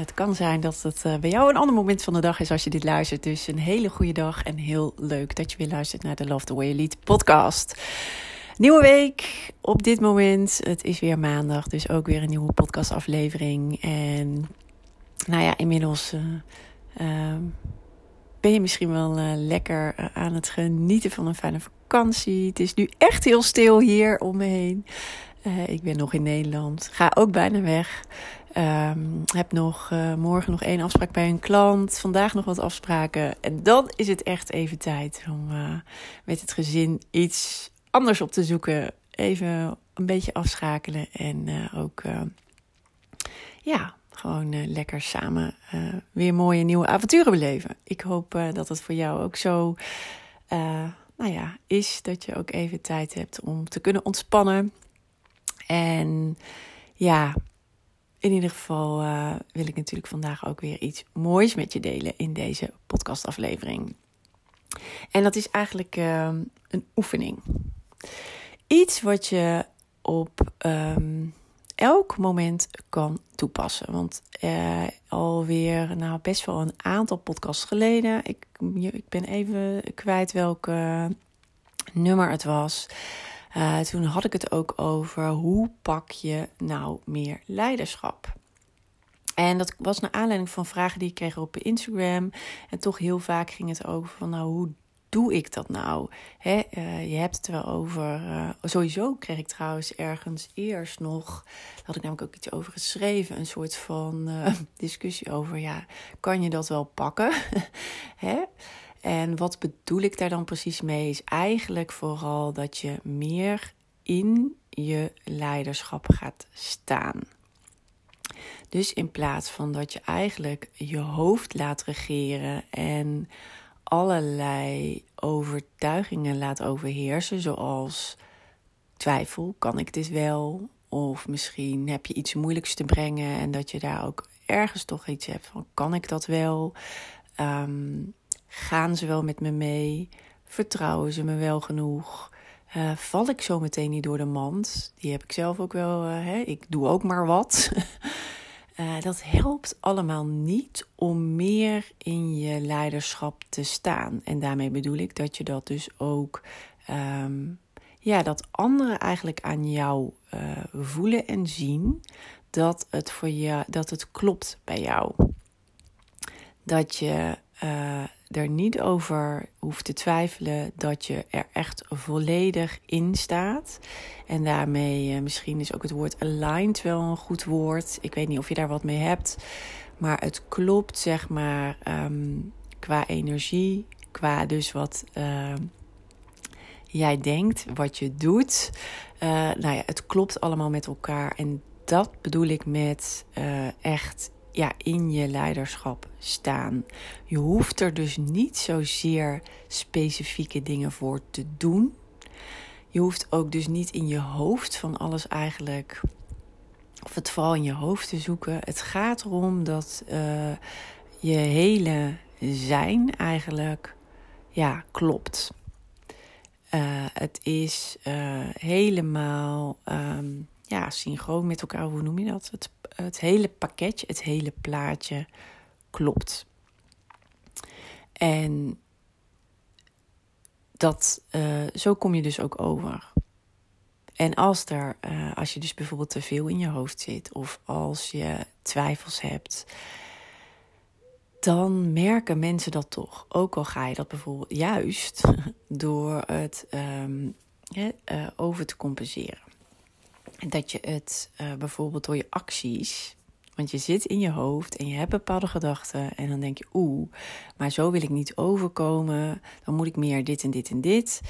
Het kan zijn dat het uh, bij jou een ander moment van de dag is als je dit luistert. Dus een hele goede dag en heel leuk dat je weer luistert naar de Love the Way You Lead podcast. Nieuwe week op dit moment. Het is weer maandag, dus ook weer een nieuwe podcastaflevering. En nou ja, inmiddels uh, uh, ben je misschien wel uh, lekker aan het genieten van een fijne vakantie. Het is nu echt heel stil hier om me heen. Ik ben nog in Nederland. Ga ook bijna weg. Um, heb nog uh, morgen nog één afspraak bij een klant. Vandaag nog wat afspraken. En dan is het echt even tijd om uh, met het gezin iets anders op te zoeken. Even een beetje afschakelen. En ook ja, gewoon lekker samen weer mooie nieuwe avonturen beleven. Ik hoop dat het voor jou ook zo nou ja, is. Dat je ook even tijd hebt om te kunnen ontspannen en ja, in ieder geval uh, wil ik natuurlijk vandaag ook weer iets moois met je delen in deze podcastaflevering. En dat is eigenlijk uh, een oefening. Iets wat je op um, elk moment kan toepassen. Want uh, alweer nou, best wel een aantal podcasts geleden. Ik, ik ben even kwijt welke nummer het was. Uh, toen had ik het ook over hoe pak je nou meer leiderschap. En dat was naar aanleiding van vragen die ik kreeg op Instagram. En toch heel vaak ging het over van nou hoe doe ik dat nou? Uh, je hebt het wel over. Uh, sowieso kreeg ik trouwens ergens eerst nog. Daar had ik namelijk ook iets over geschreven. Een soort van discussie over. Ja, kan je dat wel pakken? Hè? En wat bedoel ik daar dan precies mee? Is eigenlijk vooral dat je meer in je leiderschap gaat staan. Dus in plaats van dat je eigenlijk je hoofd laat regeren en allerlei overtuigingen laat overheersen, zoals twijfel, kan ik dit wel? Of misschien heb je iets moeilijks te brengen en dat je daar ook ergens toch iets hebt van, kan ik dat wel? Um, Gaan ze wel met me mee? Vertrouwen ze me wel genoeg? Uh, val ik zo meteen niet door de mand? Die heb ik zelf ook wel. Uh, hè? Ik doe ook maar wat. uh, dat helpt allemaal niet om meer in je leiderschap te staan. En daarmee bedoel ik dat je dat dus ook. Um, ja, dat anderen eigenlijk aan jou voelen en zien dat het voor je dat het klopt bij jou. Dat je er niet over hoeft te twijfelen dat je er echt volledig in staat. En daarmee, uh, misschien is ook het woord aligned wel een goed woord. Ik weet niet of je daar wat mee hebt. Maar het klopt, zeg maar, um, qua energie, qua dus wat uh, jij denkt, wat je doet. Uh, nou ja, het klopt allemaal met elkaar. En dat bedoel ik met echt ja, in je leiderschap staan. Je hoeft er dus niet zozeer specifieke dingen voor te doen. Je hoeft ook dus niet in je hoofd van alles eigenlijk, of het vooral in je hoofd te zoeken. Het gaat erom dat uh, je hele zijn eigenlijk ja, klopt. Uh, het is uh, helemaal um, ja, synchroon met elkaar. Hoe noem je dat? Het het hele pakketje, het hele plaatje klopt. En dat, uh, zo kom je dus ook over. En als, er, uh, als je dus bijvoorbeeld te veel in je hoofd zit of als je twijfels hebt, dan merken mensen dat toch. Ook al ga je dat bijvoorbeeld juist door het um, uh, over te compenseren. Dat je het uh, bijvoorbeeld door je acties want je zit in je hoofd en je hebt bepaalde gedachten. En dan denk je, oeh, maar zo wil ik niet overkomen. Dan moet ik meer dit en dit en dit.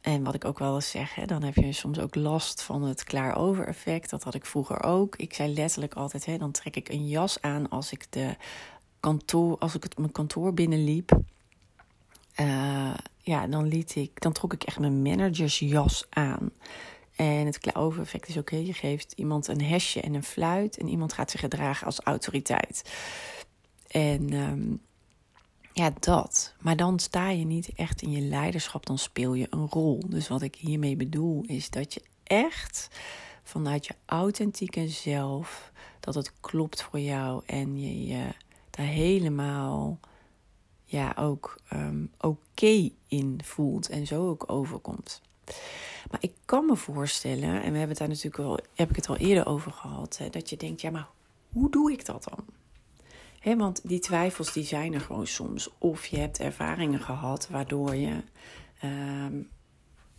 en wat ik ook wel eens zeg, dan heb je soms ook last van het klaar-over effect. Dat had ik vroeger ook. Ik zei letterlijk altijd, dan trek ik een jas aan als ik, de kantoor, als ik het, mijn kantoor binnenliep. Uh, ja, dan, liet ik, dan trok ik echt mijn managersjas aan. En het klauweffect is oké. Je geeft iemand een hesje en een fluit. En iemand gaat zich gedragen als autoriteit. En ehm, ja, dat. Maar dan sta je niet echt in je leiderschap. Dan speel je een rol. Dus wat ik hiermee bedoel is dat je echt vanuit je authentieke zelf. Dat het klopt voor jou. En je je daar helemaal ja, ook um, oké in voelt. En zo ook overkomt. Maar ik kan me voorstellen, en we hebben het daar natuurlijk wel, heb ik het al eerder over gehad, hè, dat je denkt, ja, maar hoe doe ik dat dan? Want die twijfels die zijn er gewoon soms. Of je hebt ervaringen gehad waardoor je uh,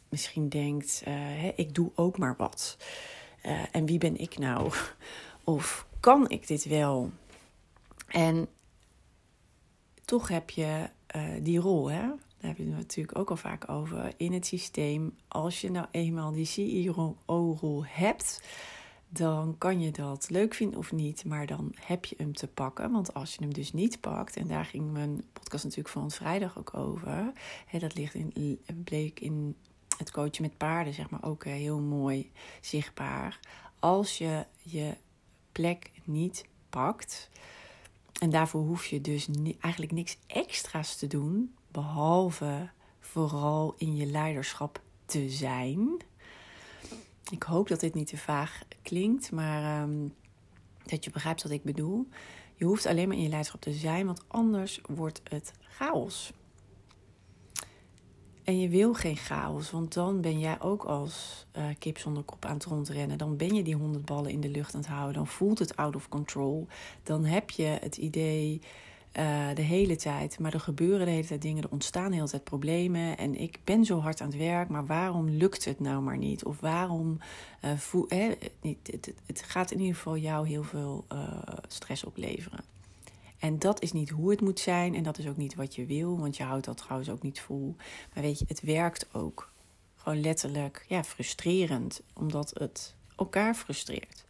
misschien denkt: uh, ik doe ook maar wat. Uh, en wie ben ik nou? Of kan ik dit wel? En toch heb je uh, die rol, hè? Daar hebben we het natuurlijk ook al vaak over, in het systeem. Als je nou eenmaal die CEO-rol hebt, dan kan je dat leuk vinden of niet, maar dan heb je hem te pakken. Want als je hem dus niet pakt, en daar ging mijn podcast natuurlijk van vrijdag ook over, hè, dat ligt in, bleek in het coachen met paarden, zeg maar, ook heel mooi zichtbaar. Als je je plek niet pakt, en daarvoor hoef je dus eigenlijk niks extra's te doen, behalve vooral in je leiderschap te zijn. Ik hoop dat dit niet te vaag klinkt, maar um, dat je begrijpt wat ik bedoel. Je hoeft alleen maar in je leiderschap te zijn, want anders wordt het chaos. En je wil geen chaos, want dan ben jij ook als uh, kip zonder kop aan het rondrennen. Dan ben je die honderd ballen in de lucht aan het houden. Dan voelt het out of control. Dan heb je het idee uh, de hele tijd. Maar er gebeuren de hele tijd dingen, er ontstaan de hele tijd problemen. En ik ben zo hard aan het werk, maar waarom lukt het nou maar niet? Of waarom uh, het, het, gaat in ieder geval jou heel veel uh, stress opleveren. En dat is niet hoe het moet zijn en dat is ook niet wat je wil, want je houdt dat trouwens ook niet vol. Maar weet je, het werkt ook. Gewoon letterlijk ja, frustrerend, omdat het elkaar frustreert.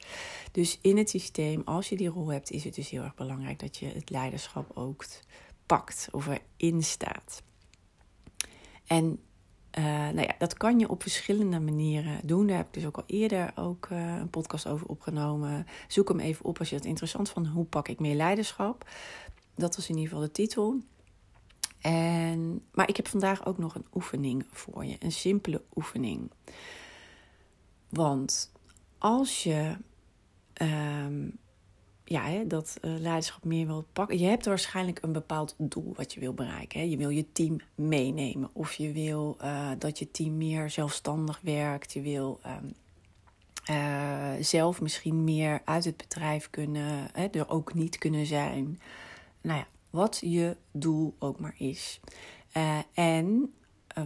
Dus in het systeem, als je die rol hebt, is het dus heel erg belangrijk dat je het leiderschap ook pakt of erin staat. En uh, nou ja, dat kan je op verschillende manieren doen. Daar heb ik dus ook al eerder ook, uh, een podcast over opgenomen. Zoek hem even op als je het interessant vindt. Hoe pak ik meer leiderschap? Dat was in ieder geval de titel. En, maar ik heb vandaag ook nog een oefening voor je. Een simpele oefening. Want als je um, ja, hè, dat uh, leiderschap meer wil pakken. Je hebt waarschijnlijk een bepaald doel wat je wil bereiken. Hè. Je wil je team meenemen. Of je wil uh, dat je team meer zelfstandig werkt. Je wil um, uh, zelf misschien meer uit het bedrijf kunnen. Hè, er ook niet kunnen zijn. Nou ja, wat je doel ook maar is. en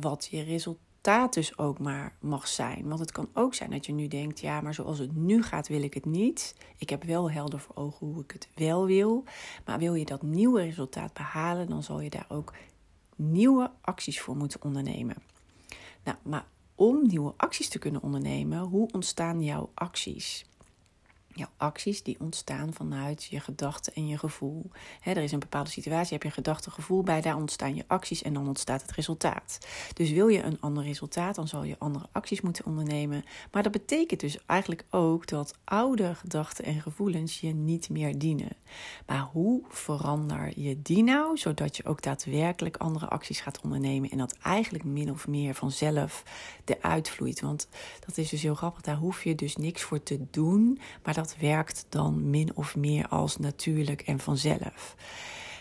wat je resultaat status ook maar mag zijn. Want het kan ook zijn dat je nu denkt: ja, maar zoals het nu gaat, wil ik het niet. Ik heb wel helder voor ogen hoe ik het wel wil. Maar wil je dat nieuwe resultaat behalen, dan zal je daar ook nieuwe acties voor moeten ondernemen. Nou, maar om nieuwe acties te kunnen ondernemen, hoe ontstaan jouw acties? Jouw acties die ontstaan vanuit je gedachten en je gevoel. er is een bepaalde situatie, heb je een gedachte, gevoel bij, daar ontstaan je acties en dan ontstaat het resultaat. Dus wil je een ander resultaat, dan zal je andere acties moeten ondernemen. Maar dat betekent dus eigenlijk ook dat oude gedachten en gevoelens je niet meer dienen. Maar hoe verander je die nou, zodat je ook daadwerkelijk andere acties gaat ondernemen en dat eigenlijk min of meer vanzelf eruit vloeit? Want dat is dus heel grappig, daar hoef je dus niks voor te doen, maar dat werkt dan min of meer als natuurlijk en vanzelf.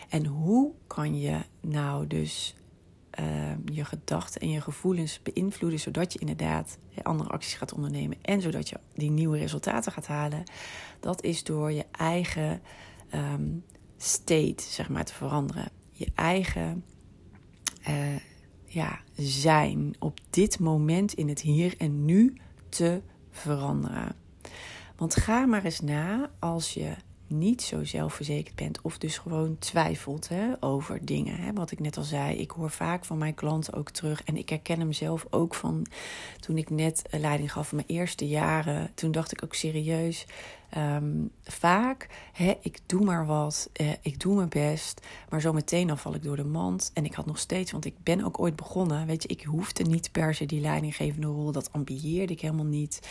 En hoe kan je nou dus uh, je gedachten en je gevoelens beïnvloeden, zodat je inderdaad andere acties gaat ondernemen en zodat je die nieuwe resultaten gaat halen? Dat is door je eigen um, state, zeg maar, te veranderen. Je eigen uh, ja, zijn op dit moment in het hier en nu te veranderen. Want ga maar eens na als je niet zo zelfverzekerd bent of dus gewoon twijfelt hè, over dingen. Hè. Wat ik net al zei, ik hoor vaak van mijn klanten ook terug en ik herken hem zelf ook van toen ik net leiding gaf van mijn eerste jaren. Toen dacht ik ook serieus, ehm, vaak, hè, ik doe maar wat, eh, ik doe mijn best, maar zo meteen dan val ik door de mand. En ik had nog steeds, want ik ben ook ooit begonnen, weet je, ik hoefde niet per se die leidinggevende rol, dat ambieerde ik helemaal niet.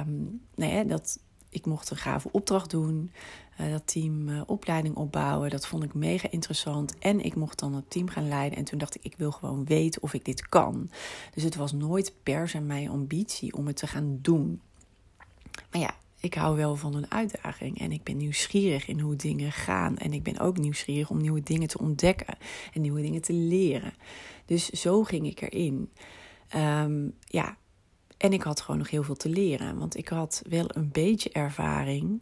Um, nee, dat, ik mocht een gave opdracht doen. Uh, dat team uh, opleiding opbouwen. Dat vond ik mega interessant. En ik mocht dan het team gaan leiden. En toen dacht ik, ik wil gewoon weten of ik dit kan. Dus het was nooit per se mijn ambitie om het te gaan doen. Maar ja, ik hou wel van een uitdaging. En ik ben nieuwsgierig in hoe dingen gaan. En ik ben ook nieuwsgierig om nieuwe dingen te ontdekken. En nieuwe dingen te leren. Dus zo ging ik erin. Um, ja, en ik had gewoon nog heel veel te leren. Want ik had wel een beetje ervaring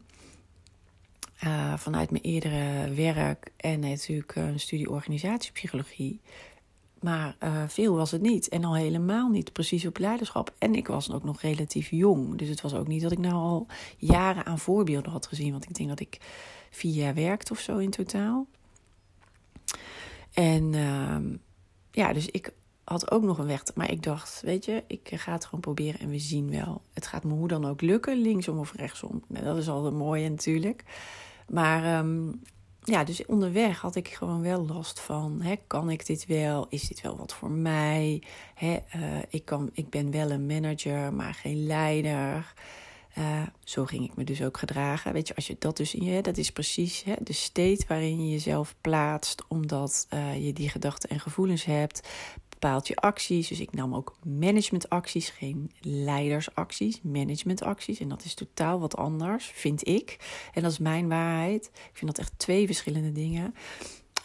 uh, vanuit mijn eerdere werk en natuurlijk een studie organisatiepsychologie. Maar uh, veel was het niet. En al helemaal niet precies op leiderschap. En ik was ook nog relatief jong. Dus het was ook niet dat ik nou al jaren aan voorbeelden had gezien. Want ik denk dat ik vier jaar werkte of zo in totaal. En uh, ja, dus ik had ook nog een weg. Maar ik dacht, weet je, ik ga het gewoon proberen en we zien wel. Het gaat me hoe dan ook lukken, linksom of rechtsom. Nou, dat is al het mooie natuurlijk. Maar um, ja, dus onderweg had ik gewoon wel last van: hè, kan ik dit wel? Is dit wel wat voor mij? Hè, uh, ik, kan, ik ben wel een manager, maar geen leider. Uh, zo ging ik me dus ook gedragen. Weet je, als je dat dus in je, dat is precies hè, de state waarin je jezelf plaatst, omdat uh, je die gedachten en gevoelens hebt bepaalt je acties. Dus ik nam ook managementacties, geen leidersacties, managementacties. En dat is totaal wat anders, vind ik. En dat is mijn waarheid. Ik vind dat echt twee verschillende dingen.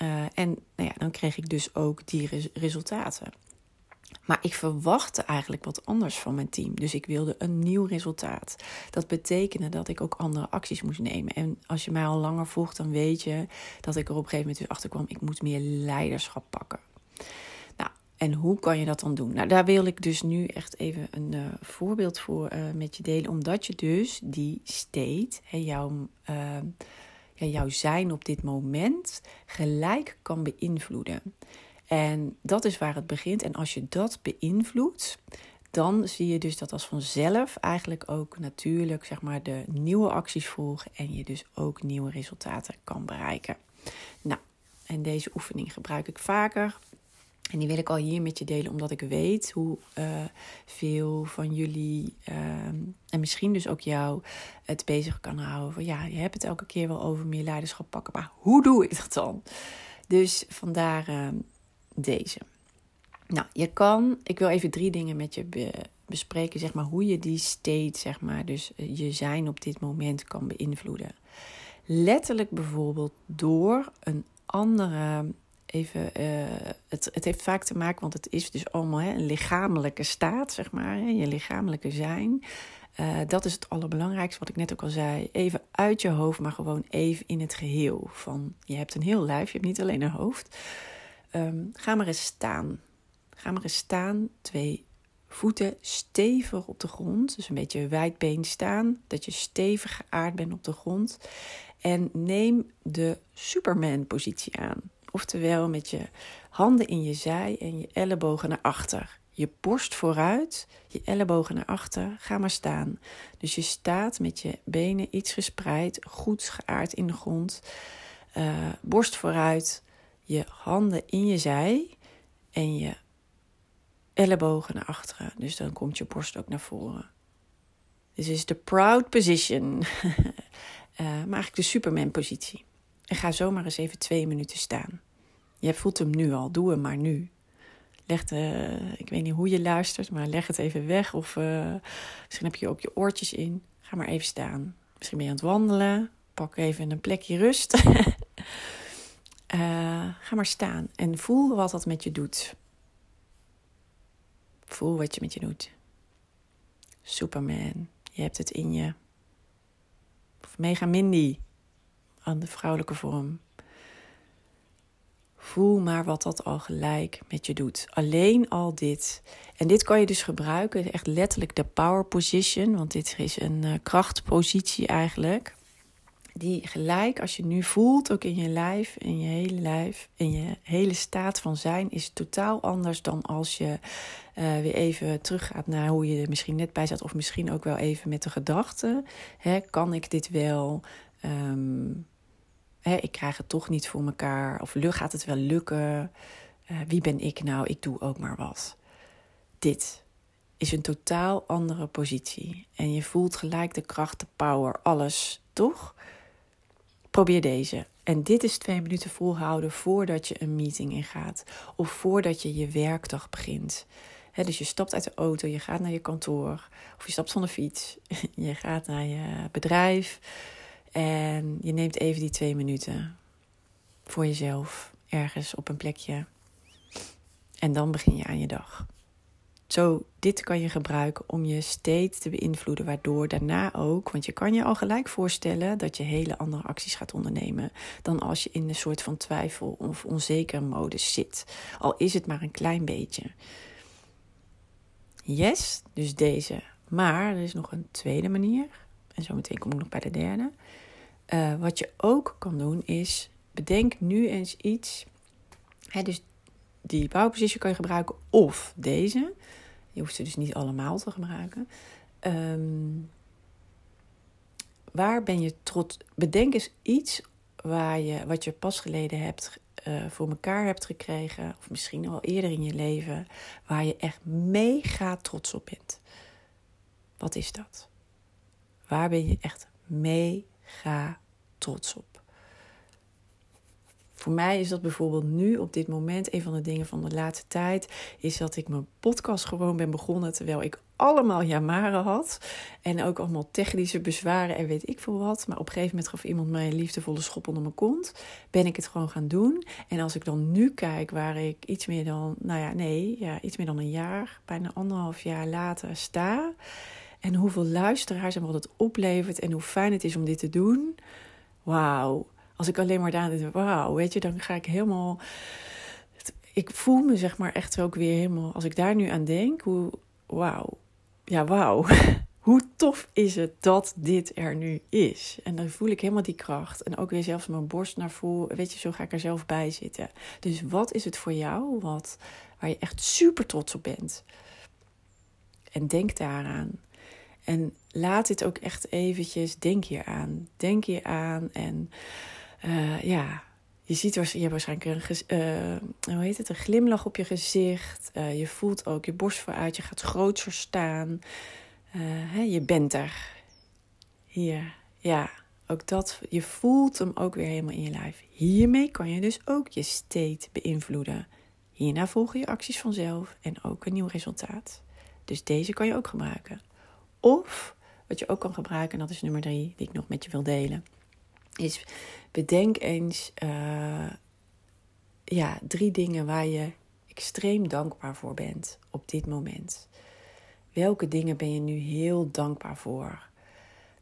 Uh, en nou ja, dan kreeg ik dus ook die res resultaten. Maar ik verwachtte eigenlijk wat anders van mijn team. Dus ik wilde een nieuw resultaat. Dat betekende dat ik ook andere acties moest nemen. En als je mij al langer volgt, dan weet je dat ik er op een gegeven moment dus achter kwam: ik moet meer leiderschap pakken. En hoe kan je dat dan doen? Nou, daar wil ik dus nu echt even een uh, voorbeeld voor uh, met je delen. Omdat je dus die state, hè, jouw, uh, ja, jouw zijn op dit moment, gelijk kan beïnvloeden. En dat is waar het begint. En als je dat beïnvloedt, dan zie je dus dat als vanzelf eigenlijk ook natuurlijk zeg maar, de nieuwe acties volgen. En je dus ook nieuwe resultaten kan bereiken. Nou, en deze oefening gebruik ik vaker en die wil ik al hier met je delen, omdat ik weet hoe uh, veel van jullie uh, en misschien dus ook jou het bezig kan houden. Van ja, je hebt het elke keer wel over meer leiderschap pakken, maar hoe doe ik dat dan? Dus vandaar uh, deze. Nou, je kan, ik wil even drie dingen met je be, bespreken, zeg maar, hoe je die state, zeg maar, dus je zijn op dit moment kan beïnvloeden. Letterlijk bijvoorbeeld door een andere even. Uh, het, het heeft vaak te maken, want het is dus allemaal hè, een lichamelijke staat, zeg maar. Hè, je lichamelijke zijn. Uh, dat is het allerbelangrijkste, wat ik net ook al zei. Even uit je hoofd, maar gewoon even in het geheel. Van je hebt een heel lijf, je hebt niet alleen een hoofd. Um, ga maar eens staan. Ga maar eens staan. Twee voeten stevig op de grond. Dus een beetje wijdbeen staan. Dat je stevig geaard bent op de grond. En neem de Superman-positie aan. Oftewel met je handen in je zij en je ellebogen naar achter. Je borst vooruit, je ellebogen naar achter. Ga maar staan. Dus je staat met je benen iets gespreid, goed geaard in de grond. Uh, borst vooruit, je handen in je zij en je ellebogen naar achteren. Dus dan komt je borst ook naar voren. Dit is de proud position. uh, maar eigenlijk de Superman positie. En ga zomaar eens even twee minuten staan. Je voelt hem nu al, doe hem maar nu. Leg de, ik weet niet hoe je luistert, maar leg het even weg. Of uh, misschien heb je ook je oortjes in. Ga maar even staan. Misschien ben je aan het wandelen. Pak even een plekje rust. uh, ga maar staan en voel wat dat met je doet. Voel wat je met je doet. Superman, je hebt het in je. Of Mega Mindy, aan de vrouwelijke vorm. Voel maar wat dat al gelijk met je doet. Alleen al dit. En dit kan je dus gebruiken, echt letterlijk de power position, want dit is een uh, krachtpositie eigenlijk. Die gelijk, als je nu voelt, ook in je lijf, in je hele lijf, in je hele staat van zijn, is totaal anders dan als je uh, weer even teruggaat naar hoe je er misschien net bij zat, of misschien ook wel even met de gedachte: hè, kan ik dit wel? Um, ik krijg het toch niet voor mekaar. Of gaat het wel lukken? Uh, wie ben ik nou? Ik doe ook maar wat. Dit is een totaal andere positie. En je voelt gelijk de kracht, de power, alles, toch? Probeer deze. En dit is twee minuten volhouden voordat je een meeting ingaat. Of voordat je je werkdag begint. dus je stapt uit de auto, je gaat naar je kantoor. Of je stapt van de fiets. Je gaat naar je bedrijf. En je neemt even die twee minuten voor jezelf ergens op een plekje. En dan begin je aan je dag. Zo, dit kan je gebruiken om je steeds te beïnvloeden, waardoor daarna ook, want je kan je al gelijk voorstellen dat je hele andere acties gaat ondernemen dan als je in een soort van twijfel of onzekere modus zit. Al is het maar een klein beetje. Yes, dus deze. Maar er is nog een tweede manier. En zometeen kom ik nog bij de derde. Uh, wat je ook kan doen is, bedenk nu eens iets. Hè, dus die bouwpositie kan je gebruiken of deze. Je hoeft ze dus niet allemaal te gebruiken. Um, waar ben je trots? Bedenk eens iets waar je, wat je pas geleden hebt uh, voor elkaar hebt gekregen, of misschien al eerder in je leven, waar je echt mega trots op bent. Wat is dat? Waar ben je echt mega trots op? Voor mij is dat bijvoorbeeld nu op dit moment een van de dingen van de laatste tijd. Is dat ik mijn podcast gewoon ben begonnen terwijl ik allemaal jamaren had. En ook allemaal technische bezwaren en weet ik veel wat. Maar op een gegeven moment gaf iemand mij een liefdevolle schop onder mijn kont. Ben ik het gewoon gaan doen. En als ik dan nu kijk waar ik iets meer dan, nou ja, nee, ja, iets meer dan een jaar, bijna anderhalf jaar later sta. En hoeveel luisteraars en wat het oplevert en hoe fijn het is om dit te doen. Wauw als ik alleen maar daar wauw, weet je, dan ga ik helemaal. Ik voel me zeg maar echt ook weer helemaal. Als ik daar nu aan denk, hoe. Wauw. Ja, wauw. Hoe tof is het dat dit er nu is? En dan voel ik helemaal die kracht. En ook weer zelfs mijn borst naar voren. Weet je, zo ga ik er zelf bij zitten. Dus wat is het voor jou wat, waar je echt super trots op bent? En denk daaraan. En laat dit ook echt eventjes, denk hier aan. Denk hier aan en uh, ja, je ziet je hebt waarschijnlijk een, uh, hoe heet het, een glimlach op je gezicht. Uh, je voelt ook je borst vooruit, je gaat groter staan. Hè, je bent er. Hier, ja, ook dat, je voelt hem ook weer helemaal in je lijf. Hiermee kan je dus ook je state beïnvloeden. Hierna volgen je acties vanzelf en ook een nieuw resultaat. Dus deze kan je ook gebruiken. Of wat je ook kan gebruiken, en dat is nummer drie, die ik nog met je wil delen is bedenk eens uh, ja, drie dingen waar je extreem dankbaar voor bent op dit moment. Welke dingen ben je nu heel dankbaar voor?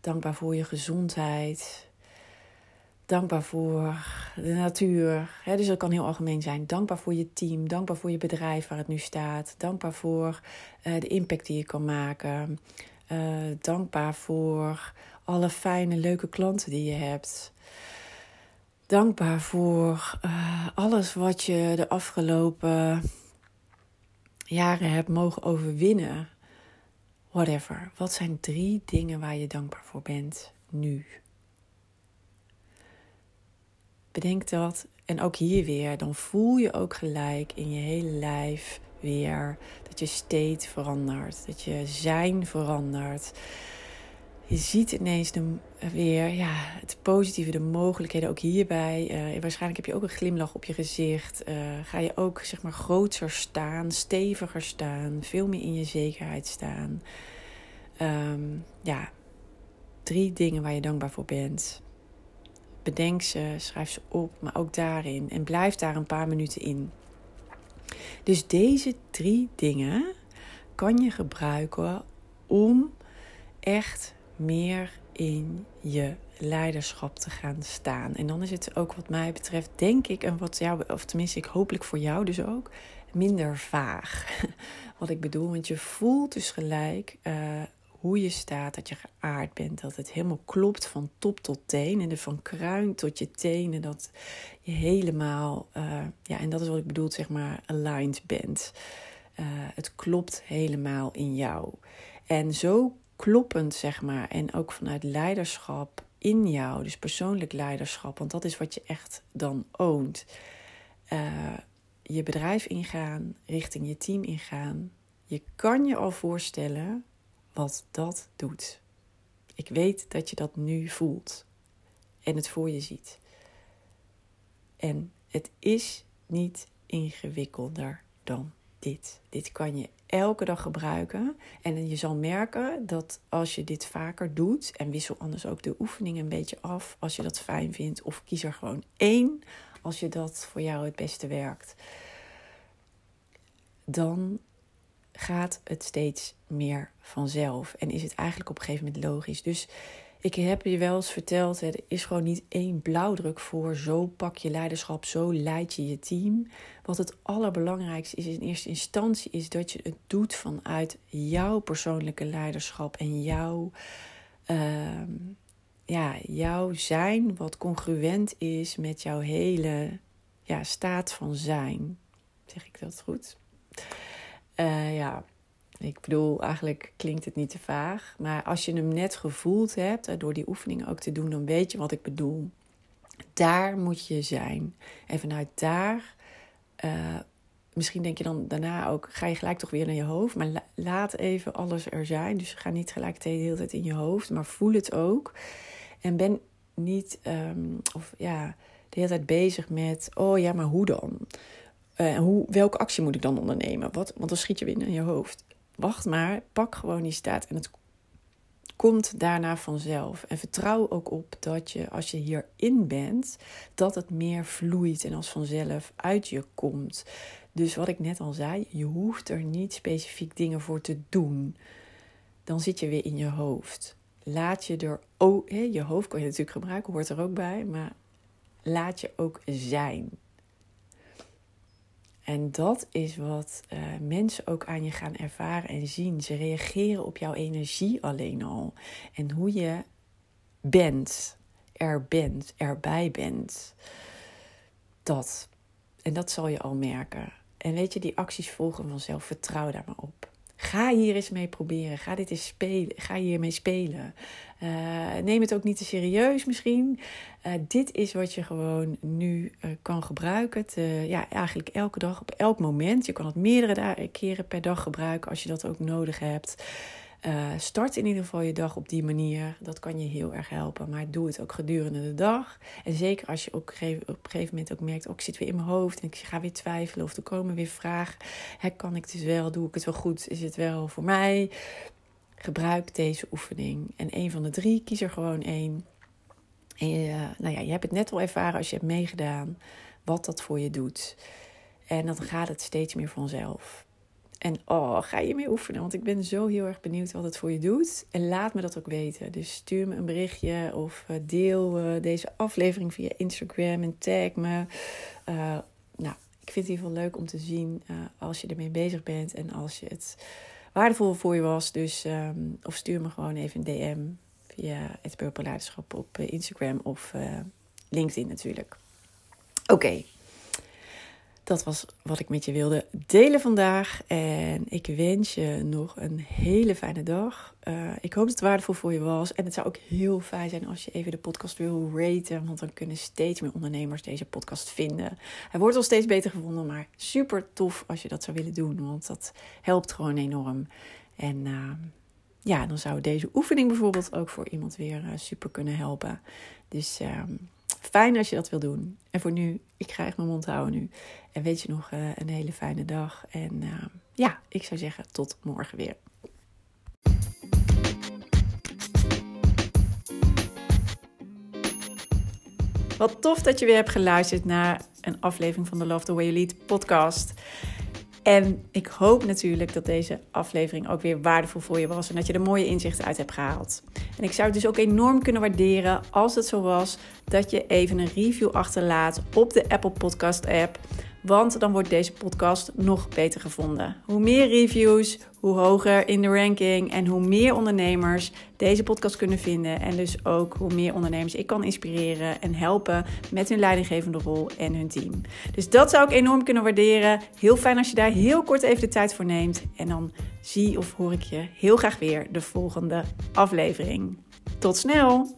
Dankbaar voor je gezondheid. Dankbaar voor de natuur. dus dat kan heel algemeen zijn. Dankbaar voor je team. Dankbaar voor je bedrijf waar het nu staat. Dankbaar voor uh, de impact die je kan maken. Uh, dankbaar voor alle fijne, leuke klanten die je hebt. Dankbaar voor uh, alles wat je de afgelopen jaren hebt mogen overwinnen. Whatever. Wat zijn drie dingen waar je dankbaar voor bent nu? Bedenk dat. En ook hier weer, dan voel je ook gelijk in je hele lijf weer dat je state verandert, dat je zijn verandert je ziet ineens weer ja, het positieve, de mogelijkheden ook hierbij. Uh, waarschijnlijk heb je ook een glimlach op je gezicht. Uh, ga je ook zeg maar groter staan, steviger staan, veel meer in je zekerheid staan. Um, ja, drie dingen waar je dankbaar voor bent. Bedenk ze, schrijf ze op, maar ook daarin. En blijf daar een paar minuten in. Dus deze drie dingen kan je gebruiken om echt meer in je leiderschap te gaan staan. En dan is het ook wat mij betreft, denk ik, en wat jou, of tenminste ik hopelijk voor jou dus ook, minder vaag. Wat ik bedoel, want je voelt dus gelijk uh, hoe je staat, dat je geaard bent, dat het helemaal klopt van top tot teen en van kruin tot je tenen, dat je helemaal, uh, ja, en dat is wat ik bedoel, zeg maar, aligned bent. Uh, het klopt helemaal in jou. En zo kloppend, zeg maar, en ook vanuit leiderschap in jou, dus persoonlijk leiderschap, want dat is wat je echt dan oont. Uh, je bedrijf ingaan, richting je team ingaan. Je kan je al voorstellen wat dat doet. Ik weet dat je dat nu voelt en het voor je ziet. En het is niet ingewikkelder dan dit. Dit kan je elke dag gebruiken. En je zal merken dat als je dit vaker doet, en wissel anders ook de oefening een beetje af als je dat fijn vindt, of kies er gewoon één als je dat voor jou het beste werkt, dan gaat het steeds meer vanzelf. En is het eigenlijk op een gegeven moment logisch. Dus ik heb je wel eens verteld, er is gewoon niet één blauwdruk voor. Zo pak je leiderschap, zo leid je je team. Wat het allerbelangrijkste is in eerste instantie, is dat je het doet vanuit jouw persoonlijke leiderschap en jouw, uh, ja, jouw zijn, wat congruent is met jouw hele ja, staat van zijn. Zeg ik dat goed? Uh, ja, ik bedoel, eigenlijk klinkt het niet te vaag. Maar als je hem net gevoeld hebt, door die oefening ook te doen, dan weet je wat ik bedoel. Daar moet je zijn. En vanuit daar, uh, misschien denk je dan daarna ook, ga je gelijk toch weer naar je hoofd. Maar laat even alles er zijn. Dus ga niet gelijk de hele tijd in je hoofd, maar voel het ook. En ben niet, um, of ja, de hele tijd bezig met, oh ja, maar hoe dan? Uh, hoe, welke actie moet ik dan ondernemen? Wat, want dan schiet je weer in je hoofd. Wacht maar, pak gewoon die staat en het komt daarna vanzelf. En vertrouw ook op dat je, als je hierin bent, dat het meer vloeit en als vanzelf uit je komt. Dus wat ik net al zei, je hoeft er niet specifiek dingen voor te doen. Dan zit je weer in je hoofd. Laat je er, hè, je hoofd kan je natuurlijk gebruiken, hoort er ook bij, maar laat je ook zijn. En dat is wat uh, mensen ook aan je gaan ervaren en zien. Ze reageren op jouw energie alleen al. En hoe je bent, er bent, erbij bent. Dat. En dat zal je al merken. En weet je, die acties volgen vanzelf. Vertrouw daar maar op. Ga hier eens mee proberen. Ga dit eens spelen. Ga hiermee spelen. Uh, neem het ook niet te serieus misschien. Uh, dit is wat je gewoon nu uh, kan gebruiken. Te, ja, eigenlijk elke dag, op elk moment. Je kan het meerdere keren per dag gebruiken als je dat ook nodig hebt. Uh, start in ieder geval je dag op die manier. Dat kan je heel erg helpen. Maar doe het ook gedurende de dag. En zeker als je op een gegeven moment ook merkt... Oh, ik zit weer in mijn hoofd en ik ga weer twijfelen... of er komen weer vragen. Kan ik het wel? Doe ik het wel goed? Is het wel voor mij? Gebruik deze oefening. En een van de drie, kies er gewoon één. En je, nou ja, je hebt het net al ervaren als je hebt meegedaan... wat dat voor je doet. En dan gaat het steeds meer vanzelf. En oh, ga je mee oefenen? Want ik ben zo heel erg benieuwd wat het voor je doet. En laat me dat ook weten. Dus stuur me een berichtje of eh, deel uh, deze aflevering via Instagram en tag me. Uh, nou, ik vind het in ieder geval leuk om te zien als je ermee bezig bent en als je het waardevol voor je was. Dus, um, of stuur me gewoon even een DM via het Purple op Instagram of LinkedIn natuurlijk. Oké, dat was wat ik met je wilde delen vandaag. En ik wens je nog een hele fijne dag. Uh, ik hoop dat het waardevol voor je was. En het zou ook heel fijn zijn als je even de podcast wil raten. Want dan kunnen steeds meer ondernemers deze podcast vinden. Hij wordt al steeds beter gevonden. Maar super tof als je dat zou willen doen. Want dat helpt gewoon enorm. En uh, ja, dan zou deze oefening bijvoorbeeld ook voor iemand weer uh, super kunnen helpen. Dus ehm, Fijn als je dat wil doen. En voor nu, ik ga echt mijn mond houden nu. En weet je nog uh, een hele fijne dag. En uh, ja, ik zou zeggen tot morgen weer. Wat tof dat je weer hebt geluisterd naar een aflevering van de Love the Way You Lead podcast. En ik hoop natuurlijk dat deze aflevering ook weer waardevol voor je was en dat je er mooie inzichten uit hebt gehaald. En ik zou het dus ook enorm kunnen waarderen als het zo was dat je even een review achterlaat op de Apple Podcast app. Want dan wordt deze podcast nog beter gevonden. Hoe meer reviews, hoe hoger in de ranking en hoe meer ondernemers deze podcast kunnen vinden. En dus ook hoe meer ondernemers ik kan inspireren en helpen met hun leidinggevende rol en hun team. Dus dat zou ik enorm kunnen waarderen. Heel fijn als je daar heel kort even de tijd voor neemt. En dan zie of hoor ik je heel graag weer de volgende aflevering. Tot snel!